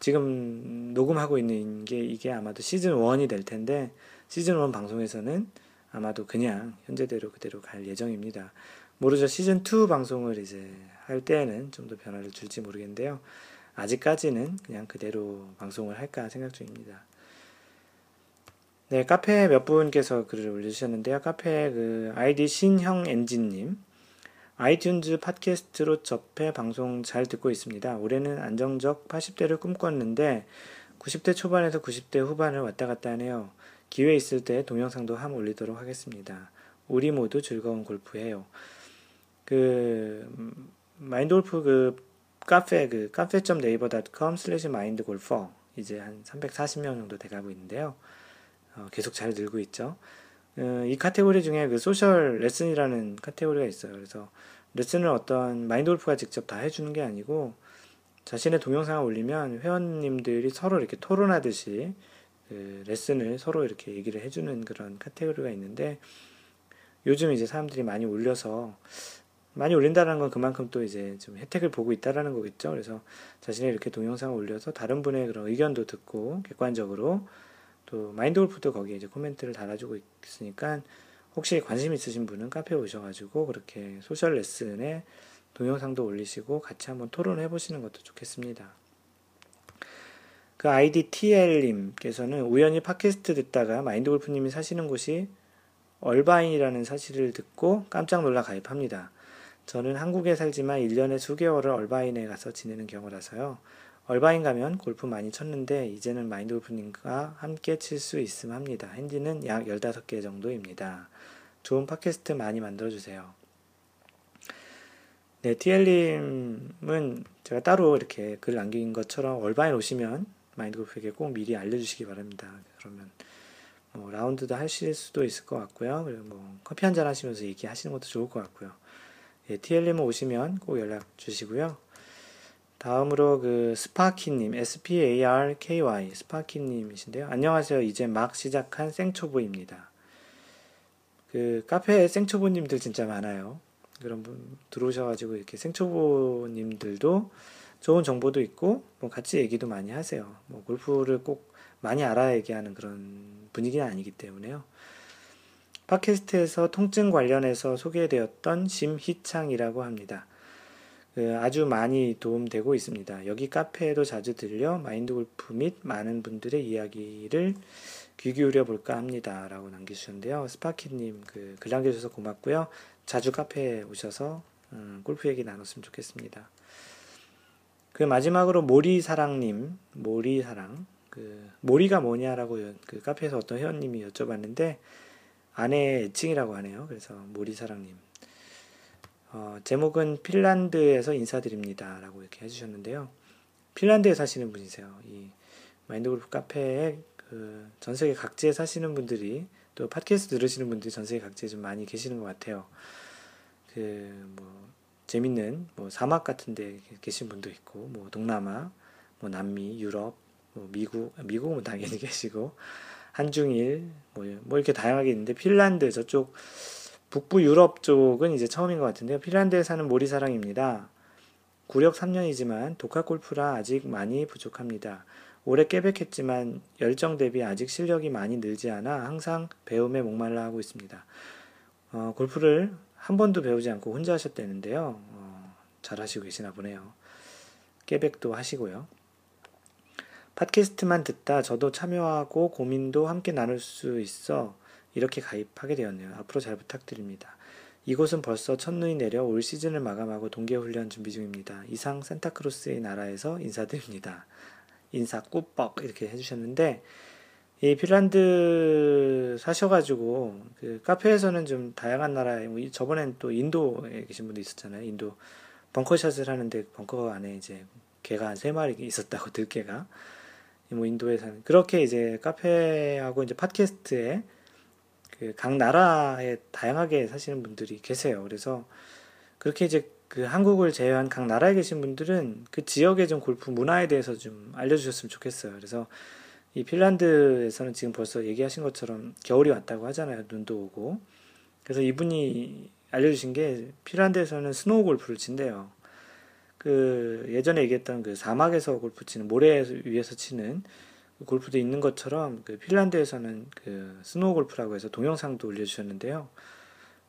지금 녹음하고 있는 게 이게 아마도 시즌 1이 될 텐데 시즌 1 방송에서는 아마도 그냥 현재대로 그대로 갈 예정입니다. 모르죠. 시즌 2 방송을 이제 할 때에는 좀 더 변화를 줄지 모르겠는데요. 아직까지는 그냥 그대로 방송을 할까 생각 중입니다. 네, 카페 몇 분께서 글을 올려주셨는데요. 카페 그 아이디 신형 엔진님. 아이튠즈 팟캐스트로 접해 방송 잘 듣고 있습니다. 올해는 안정적 80대를 꿈꿨는데 90대 초반에서 90대 후반을 왔다 갔다 하네요. 기회 있을 때 동영상도 함 올리도록 하겠습니다. 우리 모두 즐거운 골프해요. 그 마인드 골프 그 카페 그 cafe.naver.com slash mindgolfer 이제 한 340명 정도 돼가고 있는데요. 어, 계속 잘 늘고 있죠. 어, 이 카테고리 중에 그 social 레슨이라는 카테고리가 있어요. 그래서 레슨을 어떤 마인드 골프가 직접 다 해주는 게 아니고 자신의 동영상을 올리면 회원님들이 서로 이렇게 토론하듯이 그 레슨을 서로 이렇게 얘기를 해주는 그런 카테고리가 있는데 요즘 이제 사람들이 많이 올려서 많이 올린다는 건 그만큼 또 이제 좀 혜택을 보고 있다라는 거겠죠. 그래서 자신의 이렇게 동영상을 올려서 다른 분의 그런 의견도 듣고 객관적으로 또 마인드 골프도 거기에 이제 코멘트를 달아주고 있으니까 혹시 관심 있으신 분은 카페에 오셔가지고 그렇게 social 레슨에 동영상도 올리시고 같이 한번 토론해 보시는 것도 좋겠습니다. 그 아이디 TL님께서는 우연히 팟캐스트 듣다가 마인드 골프님이 사시는 곳이 얼바인이라는 사실을 듣고 깜짝 놀라 가입합니다. 저는 한국에 살지만 1년에 수개월을 얼바인에 가서 지내는 경우라서요. 얼바인 가면 골프 많이 쳤는데 이제는 마인드 골프님과 함께 칠 수 있음 합니다. 핸디는 약 15개 정도입니다. 좋은 팟캐스트 많이 만들어주세요. 네, TL님은 제가 따로 이렇게 글 남긴 것처럼 얼바인 오시면 마인드 골프에게 꼭 미리 알려주시기 바랍니다. 그러면 뭐 라운드도 하실 수도 있을 것 같고요. 그리고 뭐 커피 한 잔 하시면서 얘기하시는 것도 좋을 것 같고요. 예, TL님 오시면 꼭 연락 주시고요. 다음으로 그 스파키님, S-P-A-R-K-Y, 스파키님이신데요. 안녕하세요. 이제 막 시작한 생초보입니다. 그 카페에 생초보님들 진짜 많아요. 그런 분 들어오셔가지고 이렇게 생초보님들도 좋은 정보도 있고, 뭐 같이 얘기도 많이 하세요. 뭐 골프를 꼭 많이 알아야 얘기하는 그런 분위기는 아니기 때문에요. 팟캐스트에서 통증 관련해서 소개되었던 심희창이라고 합니다. 그 아주 많이 도움되고 있습니다. 여기 카페에도 자주 들려 마인드 골프 및 많은 분들의 이야기를 귀 기울여 볼까 합니다. 라고 남겨주셨는데요. 스파키님 그 글 남겨주셔서 고맙고요. 자주 카페에 오셔서 음, 골프 얘기 나눴으면 좋겠습니다. 그 마지막으로 모리사랑님, 모리사랑, 그 모리가 뭐냐라고 그 카페에서 어떤 회원님이 여쭤봤는데 아내 애칭이라고 하네요. 그래서 모리사랑님. 어, 제목은 핀란드에서 인사드립니다 라고 이렇게 해주셨는데요. 핀란드에 사시는 분이세요. 이 마인드골프 카페에 그 전 세계 각지에 사시는 분들이 또 팟캐스트 들으시는 분들이 전 세계 각지에 좀 많이 계시는 것 같아요. 그 뭐 재밌는 뭐 사막 같은데 계신 분도 있고 뭐 동남아, 뭐 남미, 유럽, 뭐 미국, 미국은 당연히 계시고 한중일 뭐, 뭐 이렇게 다양하게 있는데 핀란드 저쪽 북부 유럽 쪽은 이제 처음인 것 같은데요. 핀란드에 사는 모리사랑입니다. 구력 3년이지만 독학 골프라 아직 많이 부족합니다. 올해 깨백했지만 열정 대비 아직 실력이 많이 늘지 않아 항상 배움에 목말라 하고 있습니다. 어, 골프를 한 번도 배우지 않고 혼자 하셨다는데요. 어, 잘 하시고 계시나 보네요. 깨백도 하시고요. 팟캐스트만 듣다 저도 참여하고 고민도 함께 나눌 수 있어 이렇게 가입하게 되었네요. 앞으로 잘 부탁드립니다. 이곳은 벌써 첫눈이 내려 올 시즌을 마감하고 동계훈련 준비 중입니다. 이상 산타크로스의 나라에서 인사드립니다. 인사 꾸뻑 이렇게 해주셨는데 이 핀란드 사셔가지고 그 카페에서는 좀 다양한 나라에 뭐 저번엔 또 인도에 계신 분도 있었잖아요. 인도 벙커샷을 하는데 벙커 안에 이제 개가 한 세 마리 있었다고 들개가 뭐 인도에 사는 그렇게 이제 카페하고 이제 팟캐스트에 그 각 나라에 다양하게 사시는 분들이 계세요. 그래서 그렇게 이제 그 한국을 제외한 각 나라에 계신 분들은 그 지역의 좀 골프 문화에 대해서 좀 알려주셨으면 좋겠어요. 그래서 이 핀란드에서는 지금 벌써 얘기하신 것처럼 겨울이 왔다고 하잖아요. 눈도 오고. 그래서 이분이 알려주신 게 핀란드에서는 snow 골프를 친대요. 그 예전에 얘기했던 그 사막에서 골프 치는 모래 위에서 치는 그 골프도 있는 것처럼 그 핀란드에서는 그 snow 골프라고 해서 동영상도 올려주셨는데요.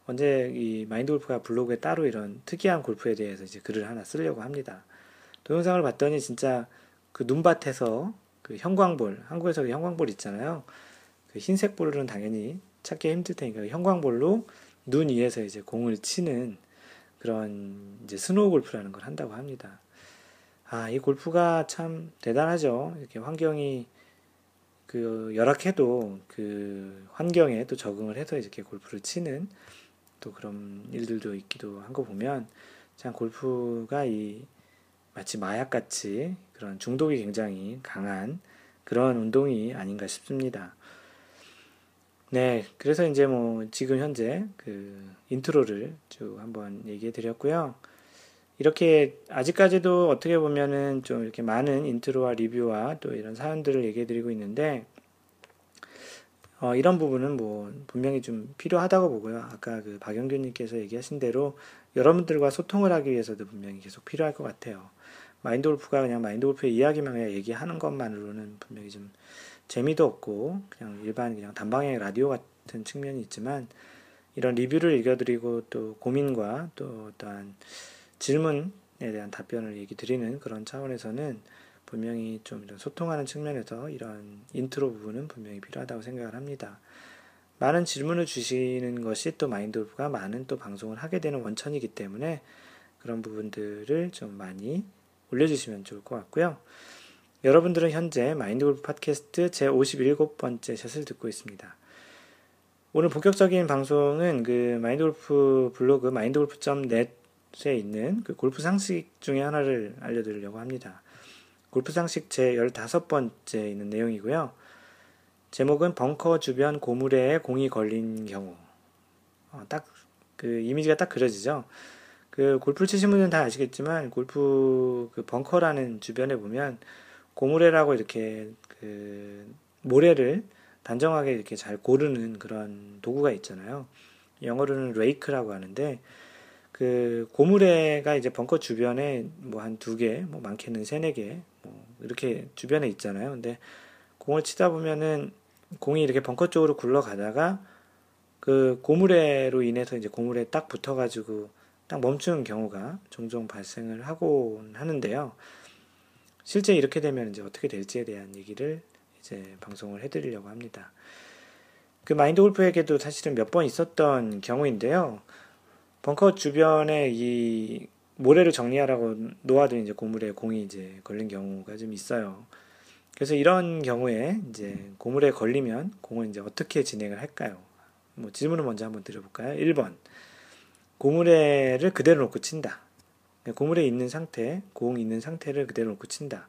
언제 이 마인드 골프가 블로그에 따로 이런 특이한 골프에 대해서 이제 글을 하나 쓰려고 합니다. 동영상을 봤더니 진짜 그 눈밭에서 그 형광볼, 한국에서 그 형광볼 있잖아요. 그 흰색 볼은 당연히 찾기 힘들 테니까 형광볼로 눈 위에서 이제 공을 치는 그런 이제 스노우 골프라는 걸 한다고 합니다. 아, 이 골프가 참 대단하죠. 이렇게 환경이 그 열악해도 그 환경에 또 적응을 해서 이렇게 골프를 치는 또 그런 일들도 있기도 한 거 보면 참 골프가 이 마치 마약같이 그런 중독이 굉장히 강한 그런 운동이 아닌가 싶습니다. 네, 그래서 이제 뭐 지금 현재 그 인트로를 쭉 한번 얘기해 드렸고요. 이렇게 아직까지도 어떻게 보면은 좀 이렇게 많은 인트로와 리뷰와 또 이런 사연들을 얘기해 드리고 있는데 어, 이런 부분은 뭐 분명히 좀 필요하다고 보고요. 아까 그 박영규님께서 얘기하신 대로 여러분들과 소통을 하기 위해서도 분명히 계속 필요할 것 같아요. 마인드 골프가 그냥 마인드 골프의 이야기만 그냥 얘기하는 것만으로는 분명히 좀 재미도 없고 그냥 일반 그냥 단방향의 라디오 같은 측면이 있지만 이런 리뷰를 읽어드리고 또 고민과 또 어떠한 질문에 대한 답변을 얘기 드리는 그런 차원에서는 분명히 좀 이런 소통하는 측면에서 이런 인트로 부분은 분명히 필요하다고 생각을 합니다. 많은 질문을 주시는 것이 또 마인드골프가 많은 또 방송을 하게 되는 원천이기 때문에 그런 부분들을 좀 많이 올려주시면 좋을 것 같고요. 여러분들은 현재 마인드골프 팟캐스트 제 57번째 샷을 듣고 있습니다. 오늘 본격적인 방송은 그 마인드골프 블로그 마인드골프.net에 있는 그 골프 상식 중에 하나를 알려드리려고 합니다. 골프 상식 제 15번째 있는 내용이고요. 제목은 벙커 주변 고무래에 공이 걸린 경우. 어, 딱그 이미지가 딱 그려지죠. 그 골프 치신 분들은 다 아시겠지만 골프 그 벙커라는 주변에 보면 고무래라고 이렇게 그 모래를 단정하게 이렇게 잘 고르는 그런 도구가 있잖아요. 영어로는 레이크라고 하는데 그 고무래가 이제 벙커 주변에 뭐 한 두 개, 뭐 많게는 세네 개, 뭐 이렇게 주변에 있잖아요. 근데 공을 치다 보면은 공이 이렇게 벙커 쪽으로 굴러가다가 그 고무래로 인해서 이제 고무래에 딱 붙어가지고 딱 멈추는 경우가 종종 발생을 하곤 하는데요. 실제 이렇게 되면 이제 어떻게 될지에 대한 얘기를 이제 방송을 해드리려고 합니다. 그 마인드 골프에게도 사실은 몇 번 있었던 경우인데요. 벙커 주변에 이 모래를 정리하라고 놓아둔 이제 고물에 공이 이제 걸린 경우가 좀 있어요. 그래서 이런 경우에 이제 고물에 걸리면 공을 이제 어떻게 진행을 할까요? 뭐 질문을 먼저 한번 드려볼까요? 1번. 고무래를 그대로 놓고 친다. 고무래 있는 상태, 공 있는 상태를 그대로 놓고 친다.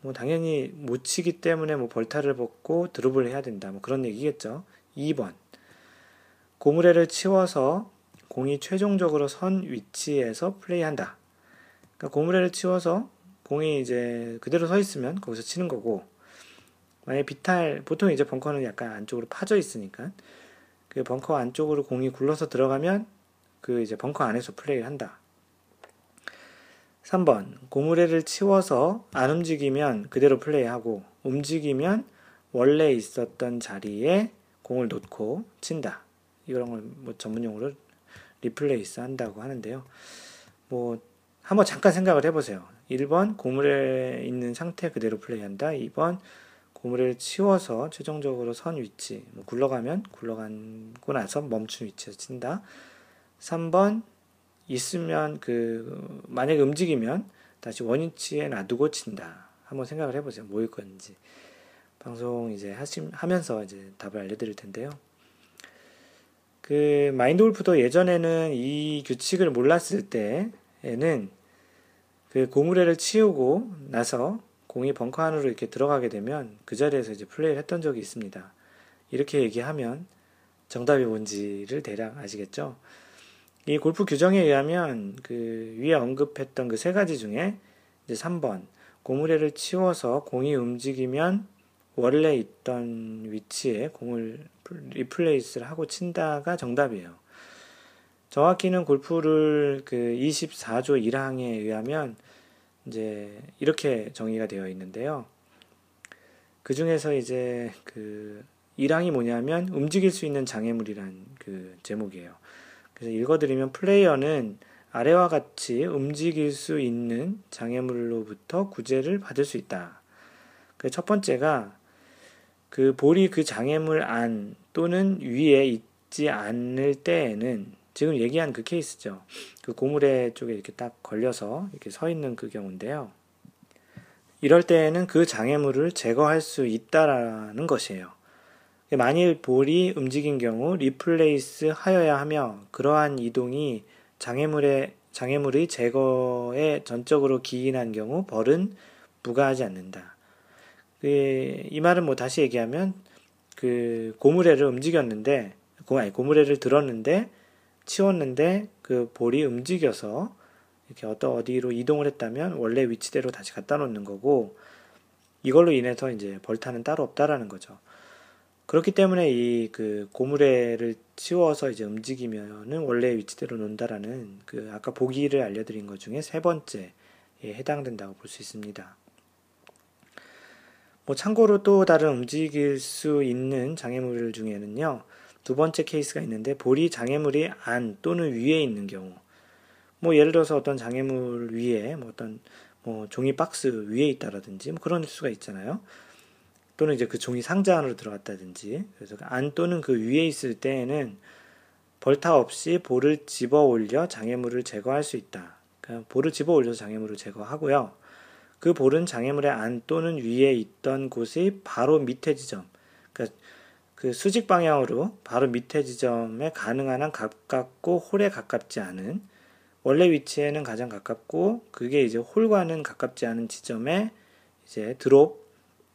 뭐 당연히 못 치기 때문에 뭐 벌타를 벗고 드롭을 해야 된다. 뭐 그런 얘기겠죠. 2번. 고무래를 치워서 공이 최종적으로 선 위치에서 플레이한다. 그러니까 고무래를 치워서 공이 이제 그대로 서 있으면 거기서 치는 거고 만약 비탈 보통 이제 벙커는 약간 안쪽으로 파져 있으니까 그 벙커 안쪽으로 공이 굴러서 들어가면 그 이제 벙커 안에서 플레이를 한다. 3번 고무래를 치워서 안 움직이면 그대로 플레이하고 움직이면 원래 있었던 자리에 공을 놓고 친다. 이런 걸 뭐 전문용어로 replace 한다고 하는데요. 뭐 한번 잠깐 생각을 해보세요. 1번 고무래 있는 상태 그대로 플레이한다. 2번 고무래를 치워서 최종적으로 선 위치 뭐 굴러가면 굴러가고 나서 멈춘 위치에서 친다. 3번 있으면 그 만약에 움직이면 다시 원위치에 놔두고 친다. 한번 생각을 해보세요. 뭐일 건지. 방송 이제 하시, 하면서 이제 답을 알려드릴 텐데요. 그 마인드 골프도 예전에는 이 규칙을 몰랐을 때에는 그 고무래를 치우고 나서 공이 벙커 안으로 이렇게 들어가게 되면 그 자리에서 이제 플레이를 했던 적이 있습니다. 이렇게 얘기하면 정답이 뭔지를 대략 아시겠죠? 이 골프 규정에 의하면 그 위에 언급했던 그 세 가지 중에 이제 3번 고무래를 치워서 공이 움직이면 원래 있던 위치에 공을 리플레이스를 하고 친다가 정답이에요. 정확히는 골프를 그 24조 1항에 의하면 이제 이렇게 정의가 되어 있는데요. 그 중에서 이제 그 1항이 뭐냐면 움직일 수 있는 장애물이란 그 제목이에요. 그래서 읽어드리면 플레이어는 아래와 같이 움직일 수 있는 장애물로부터 구제를 받을 수 있다. 그 첫 번째가 그 볼이 그 장애물 안 또는 위에 있지 않을 때에는 지금 얘기한 그 케이스죠. 그 고무래 쪽에 이렇게 딱 걸려서 이렇게 서 있는 그 경우인데요. 이럴 때에는 그 장애물을 제거할 수 있다라는 것이에요. 만일 볼이 움직인 경우 replace 하여야 하며 그러한 이동이 장애물의 장애물의 제거에 전적으로 기인한 경우 벌은 부과하지 않는다. 그, 이 말은 뭐 다시 얘기하면 그 고무래를 움직였는데 고, 아니, 고무래를 들었는데 치웠는데 그 볼이 움직여서 이렇게 어떤 어디로 이동을 했다면 원래 위치대로 다시 갖다 놓는 거고 이걸로 인해서 이제 벌타는 따로 없다라는 거죠. 그렇기 때문에 이 그 고무래를 치워서 이제 움직이면은 원래 위치대로 논다라는 그 아까 보기를 알려드린 것 중에 세 번째에 해당된다고 볼 수 있습니다. 뭐 참고로 또 다른 움직일 수 있는 장애물 중에는요 두 번째 케이스가 있는데 볼이 장애물이 안 또는 위에 있는 경우 뭐 예를 들어서 어떤 장애물 위에 뭐 어떤 뭐 종이 박스 위에 있다라든지 뭐 그런 수가 있잖아요. 또는 이제 그 종이 상자 안으로 들어갔다든지 그래서 그안 또는 그 위에 있을 때에는 벌타 없이 볼을 집어 올려 장애물을 제거할 수 있다. 그러니까 볼을 집어 올려서 장애물을 제거하고요. 그 볼은 장애물의 안 또는 위에 있던 곳이 바로 밑에 지점, 그러니까 그 수직 방향으로 바로 밑에 지점에 가능한 한 가깝고 홀에 가깝지 않은 원래 위치에는 가장 가깝고 그게 이제 홀과는 가깝지 않은 지점에 이제 드롭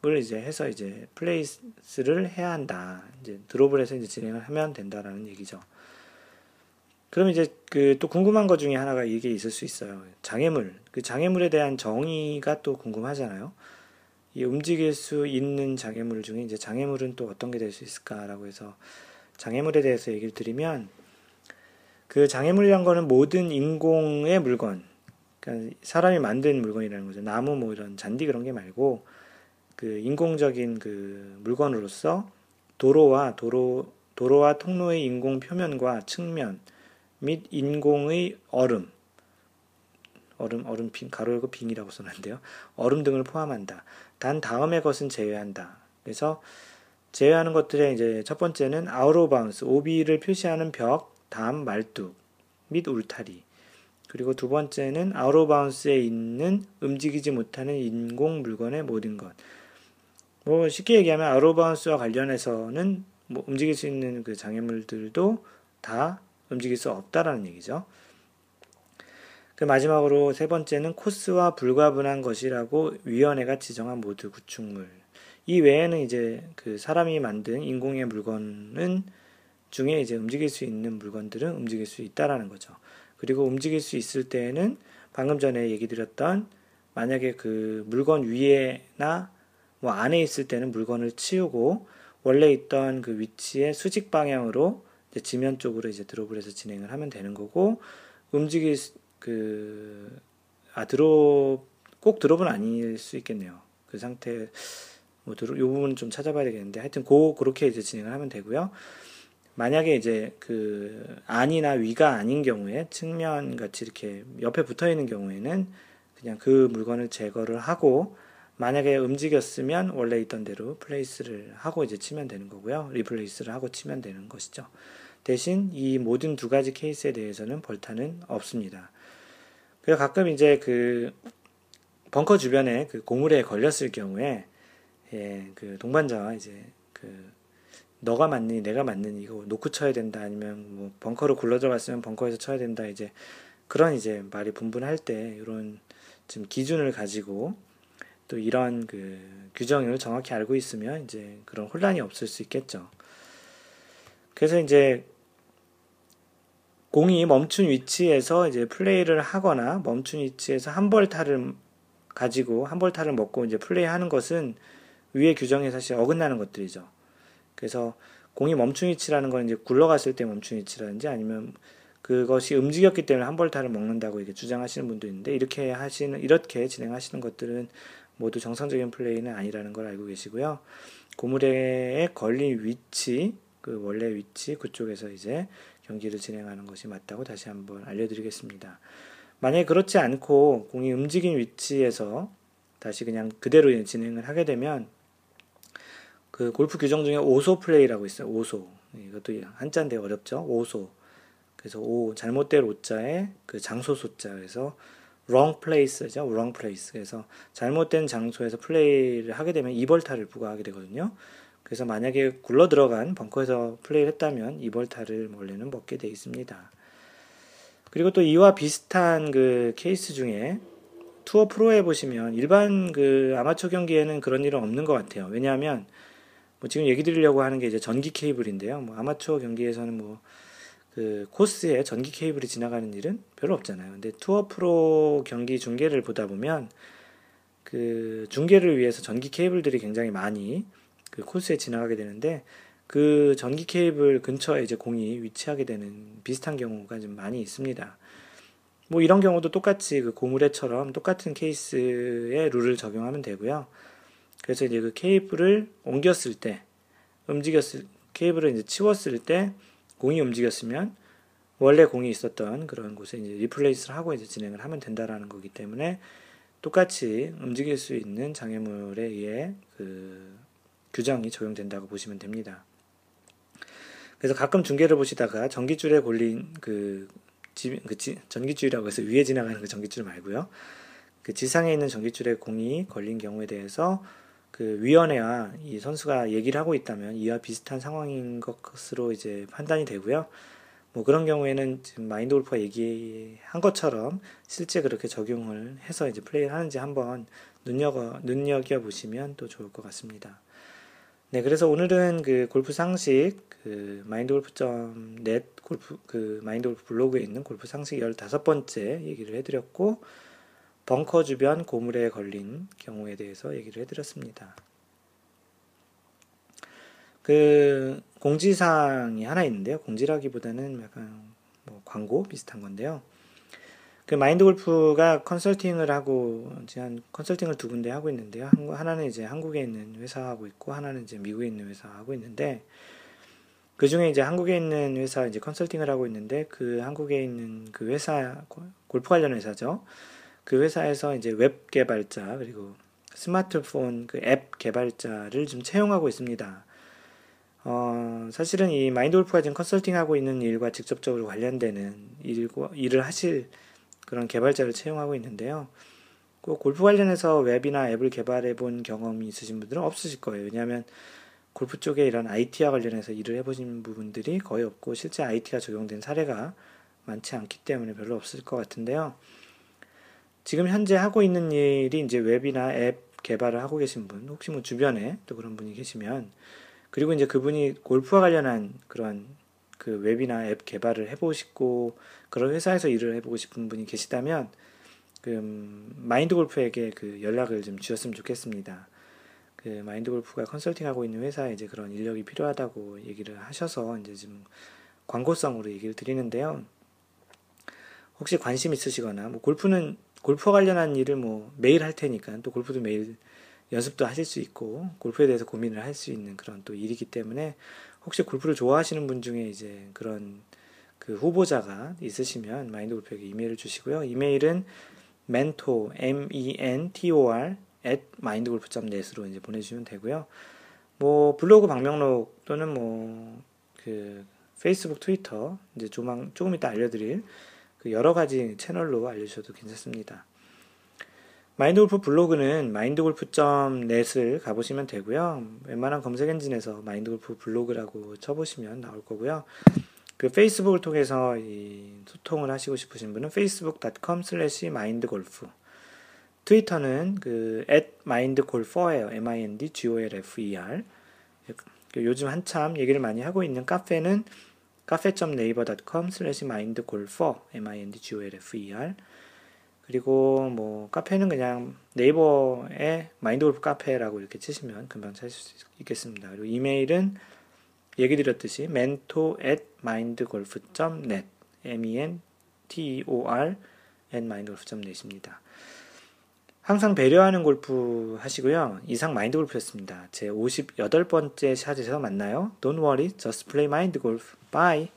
을 이제 해서 이제 플레이스를 해야 한다. 이제 드롭을 해서 이제 진행을 하면 된다라는 얘기죠. 그럼 이제 그 또 궁금한 것 중에 하나가 이게 있을 수 있어요. 장애물. 그 장애물에 대한 정의가 또 궁금하잖아요. 이 움직일 수 있는 장애물 중에 이제 장애물은 또 어떤 게 될 수 있을까라고 해서 장애물에 대해서 얘기를 드리면 그 장애물이란 거는 모든 인공의 물건, 그러니까 사람이 만든 물건이라는 거죠. 나무 뭐 이런 잔디 그런 게 말고 그 인공적인 그 물건으로서 도로와 도로 도로와 통로의 인공 표면과 측면 및 인공의 얼음 얼음 얼음 빈 가로 열고 빙이라고 써놨는데요. 얼음 등을 포함한다. 단 다음의 것은 제외한다. 그래서 제외하는 것들의 이제 첫 번째는 out of bounds 오비를 표시하는 벽 다음 말뚝 및 울타리 그리고 두 번째는 out of bounds에 있는 움직이지 못하는 인공 물건의 모든 것. 뭐 쉽게 얘기하면 out of bounds와 관련해서는 뭐 움직일 수 있는 그 장애물들도 다 움직일 수 없다라는 얘기죠. 그 마지막으로 세 번째는 코스와 불가분한 것이라고 위원회가 지정한 모두 구축물. 이 외에는 이제 그 사람이 만든 인공의 물건은 중에 이제 움직일 수 있는 물건들은 움직일 수 있다라는 거죠. 그리고 움직일 수 있을 때에는 방금 전에 얘기 드렸던 만약에 그 물건 위에나 뭐 안에 있을 때는 물건을 치우고 원래 있던 그 위치의 수직 방향으로 지면 쪽으로 이제 드롭을 해서 진행을 하면 되는 거고 움직일 그 아 드롭 꼭 드롭은 아닐 수 있겠네요. 그 상태 뭐 드롭 요 부분 좀 찾아봐야 되겠는데 하여튼 고 그렇게 이제 진행을 하면 되고요. 만약에 이제 그 안이나 위가 아닌 경우에 측면 같이 이렇게 옆에 붙어 있는 경우에는 그냥 그 물건을 제거를 하고 만약에 움직였으면 원래 있던 대로 플레이스를 하고 이제 치면 되는 거고요. 리플레이스를 하고 치면 되는 것이죠. 대신 이 모든 두 가지 케이스에 대해서는 벌타는 없습니다. 그래서 가끔 이제 그 벙커 주변에 그 고물에 걸렸을 경우에 예, 그 동반자와 이제 그 너가 맞니 내가 맞니 이거 놓고 쳐야 된다 아니면 뭐 벙커로 굴러 들어갔으면 벙커에서 쳐야 된다 이제 그런 이제 말이 분분할 때 이런 좀 기준을 가지고 또 이런 그 규정을 정확히 알고 있으면 이제 그런 혼란이 없을 수 있겠죠. 그래서 이제 공이 멈춘 위치에서 이제 플레이를 하거나 멈춘 위치에서 한 벌타를 가지고 한 벌타를 먹고 이제 플레이하는 것은 위의 규정에 사실 어긋나는 것들이죠. 그래서 공이 멈춘 위치라는 건 이제 굴러갔을 때 멈춘 위치라든지 아니면 그것이 움직였기 때문에 한 벌타를 먹는다고 이렇게 주장하시는 분도 있는데 이렇게 하시는 이렇게 진행하시는 것들은 모두 정상적인 플레이는 아니라는 걸 알고 계시고요. 고무대에 걸린 위치, 그 원래 위치 그쪽에서 이제 경기를 진행하는 것이 맞다고 다시 한번 알려드리겠습니다. 만약에 그렇지 않고 공이 움직인 위치에서 다시 그냥 그대로 진행을 하게 되면 그 골프 규정 중에 오소 플레이라고 있어요. 오소. 이것도 한자인데 어렵죠. 오소. 그래서 오 잘못된 오자에 그 장소 소자 그래서 wrong place죠. wrong place. 그래서 잘못된 장소에서 플레이를 하게 되면 2벌타를 부과하게 되거든요. 그래서 만약에 굴러 들어간 벙커에서 플레이를 했다면 2벌타를 원래는 먹게 돼 있습니다. 그리고 또 이와 비슷한 그 케이스 중에 투어 프로에 보시면 일반 그 아마추어 경기에는 그런 일은 없는 것 같아요. 왜냐하면 뭐 지금 얘기 드리려고 하는 게 이제 전기 케이블인데요. 뭐 아마추어 경기에서는 뭐 그 코스에 전기 케이블이 지나가는 일은 별로 없잖아요. 근데 투어 프로 경기 중계를 보다 보면 그 중계를 위해서 전기 케이블들이 굉장히 많이 그 코스에 지나가게 되는데 그 전기 케이블 근처에 이제 공이 위치하게 되는 비슷한 경우가 좀 많이 있습니다. 뭐 이런 경우도 똑같이 그 고무래처럼 똑같은 케이스의 룰을 적용하면 되고요. 그래서 이제 그 케이블을 옮겼을 때, 움직였을, 케이블을 이제 치웠을 때 공이 움직였으면 원래 공이 있었던 그런 곳에 이제 리플레이스를 하고 이제 진행을 하면 된다라는 거기 때문에 똑같이 움직일 수 있는 장애물에 의해 그 규정이 적용된다고 보시면 됩니다. 그래서 가끔 중계를 보시다가 전기줄에 걸린 그, 지, 그 지, 전기줄이라고 해서 위에 지나가는 그 전기줄 말고요. 그 지상에 있는 전기줄에 공이 걸린 경우에 대해서 그 위원회와 이 선수가 얘기를 하고 있다면 이와 비슷한 상황인 것으로 이제 판단이 되고요. 뭐 그런 경우에는 지금 마인드 골프가 얘기한 것처럼 실제 그렇게 적용을 해서 이제 플레이를 하는지 한번 눈여겨, 눈여겨 보시면 또 좋을 것 같습니다. 네, 그래서 오늘은 그 골프 상식, 그 마인드 골프.net 골프, 그 마인드 골프 블로그에 있는 골프 상식 15번째 얘기를 해드렸고, 벙커 주변 고물에 걸린 경우에 대해서 얘기를 해드렸습니다. 그 공지사항이 하나 있는데요. 공지라기보다는 약간 뭐 광고 비슷한 건데요. 그 마인드 골프가 컨설팅을 하고 한 컨설팅을 두 군데 하고 있는데요. 하나는 이제 한국에 있는 회사 하고 있고 하나는 이제 미국에 있는 회사 하고 있는데 그 중에 이제 한국에 있는 회사 이제 컨설팅을 하고 있는데 그 한국에 있는 그 회사 골프 관련 회사죠. 그 회사에서 이제 웹 개발자 그리고 스마트폰 그 앱 개발자를 좀 채용하고 있습니다. 어, 사실은 이 마인드 골프가 지금 컨설팅하고 있는 일과 직접적으로 관련되는 일과, 일을 하실 그런 개발자를 채용하고 있는데요. 꼭 골프 관련해서 웹이나 앱을 개발해 본 경험이 있으신 분들은 없으실 거예요. 왜냐하면 골프 쪽에 이런 IT와 관련해서 일을 해보신 부분들이 거의 없고 실제 IT가 적용된 사례가 많지 않기 때문에 별로 없을 것 같은데요. 지금 현재 하고 있는 일이 이제 웹이나 앱 개발을 하고 계신 분, 혹시 뭐 주변에 또 그런 분이 계시면, 그리고 이제 그분이 골프와 관련한 그런 그 웹이나 앱 개발을 해보시고 그런 회사에서 일을 해보고 싶은 분이 계시다면 그 마인드 골프에게 그 연락을 좀 주셨으면 좋겠습니다. 그 마인드 골프가 컨설팅하고 있는 회사에 이제 그런 인력이 필요하다고 얘기를 하셔서 이제 지금 광고성으로 얘기를 드리는데요. 혹시 관심 있으시거나 뭐 골프는 골프와 관련한 일을 뭐 매일 할 테니까 또 골프도 매일 연습도 하실 수 있고 골프에 대해서 고민을 할 수 있는 그런 또 일이기 때문에 혹시 골프를 좋아하시는 분 중에 이제 그런 그 후보자가 있으시면 마인드 골프에게 이메일을 주시고요. 이메일은 mentor, m-e-n-t-o-r at mindgolf.net으로 이제 보내주시면 되고요. 뭐 블로그 방명록 또는 뭐 그 페이스북, 트위터 이제 조만 조금 이따 알려드릴 그 여러 가지 채널로 알려주셔도 괜찮습니다. 마인드골프 블로그는 마인드골프.net을 가보시면 되고요. 웬만한 검색 엔진에서 마인드골프 블로그라고 쳐보시면 나올 거고요. 그 페이스북을 통해서 이 소통을 하시고 싶으신 분은 facebook.com slash mindgolf 트위터는 그 mindgolfer예요. m-i-n-d-g-o-l-f-e-r 요즘 한참 얘기를 많이 하고 있는 카페는 cafe.naver.com slash mindgolfer m-i-n-d-g-o-l-f-e-r 그리고 뭐 카페는 그냥 네이버에 마인드골프 카페라고 이렇게 치시면 금방 찾을 수 있겠습니다. 그리고 이메일은 얘기 드렸듯이 mentor at mindgolf.net m-e-n-t-o-r at mindgolf.net입니다. 항상 배려하는 골프 하시고요. 이상 마인드 골프였습니다. 제 58번째 샷에서 만나요. Don't worry, just play mind golf. Bye.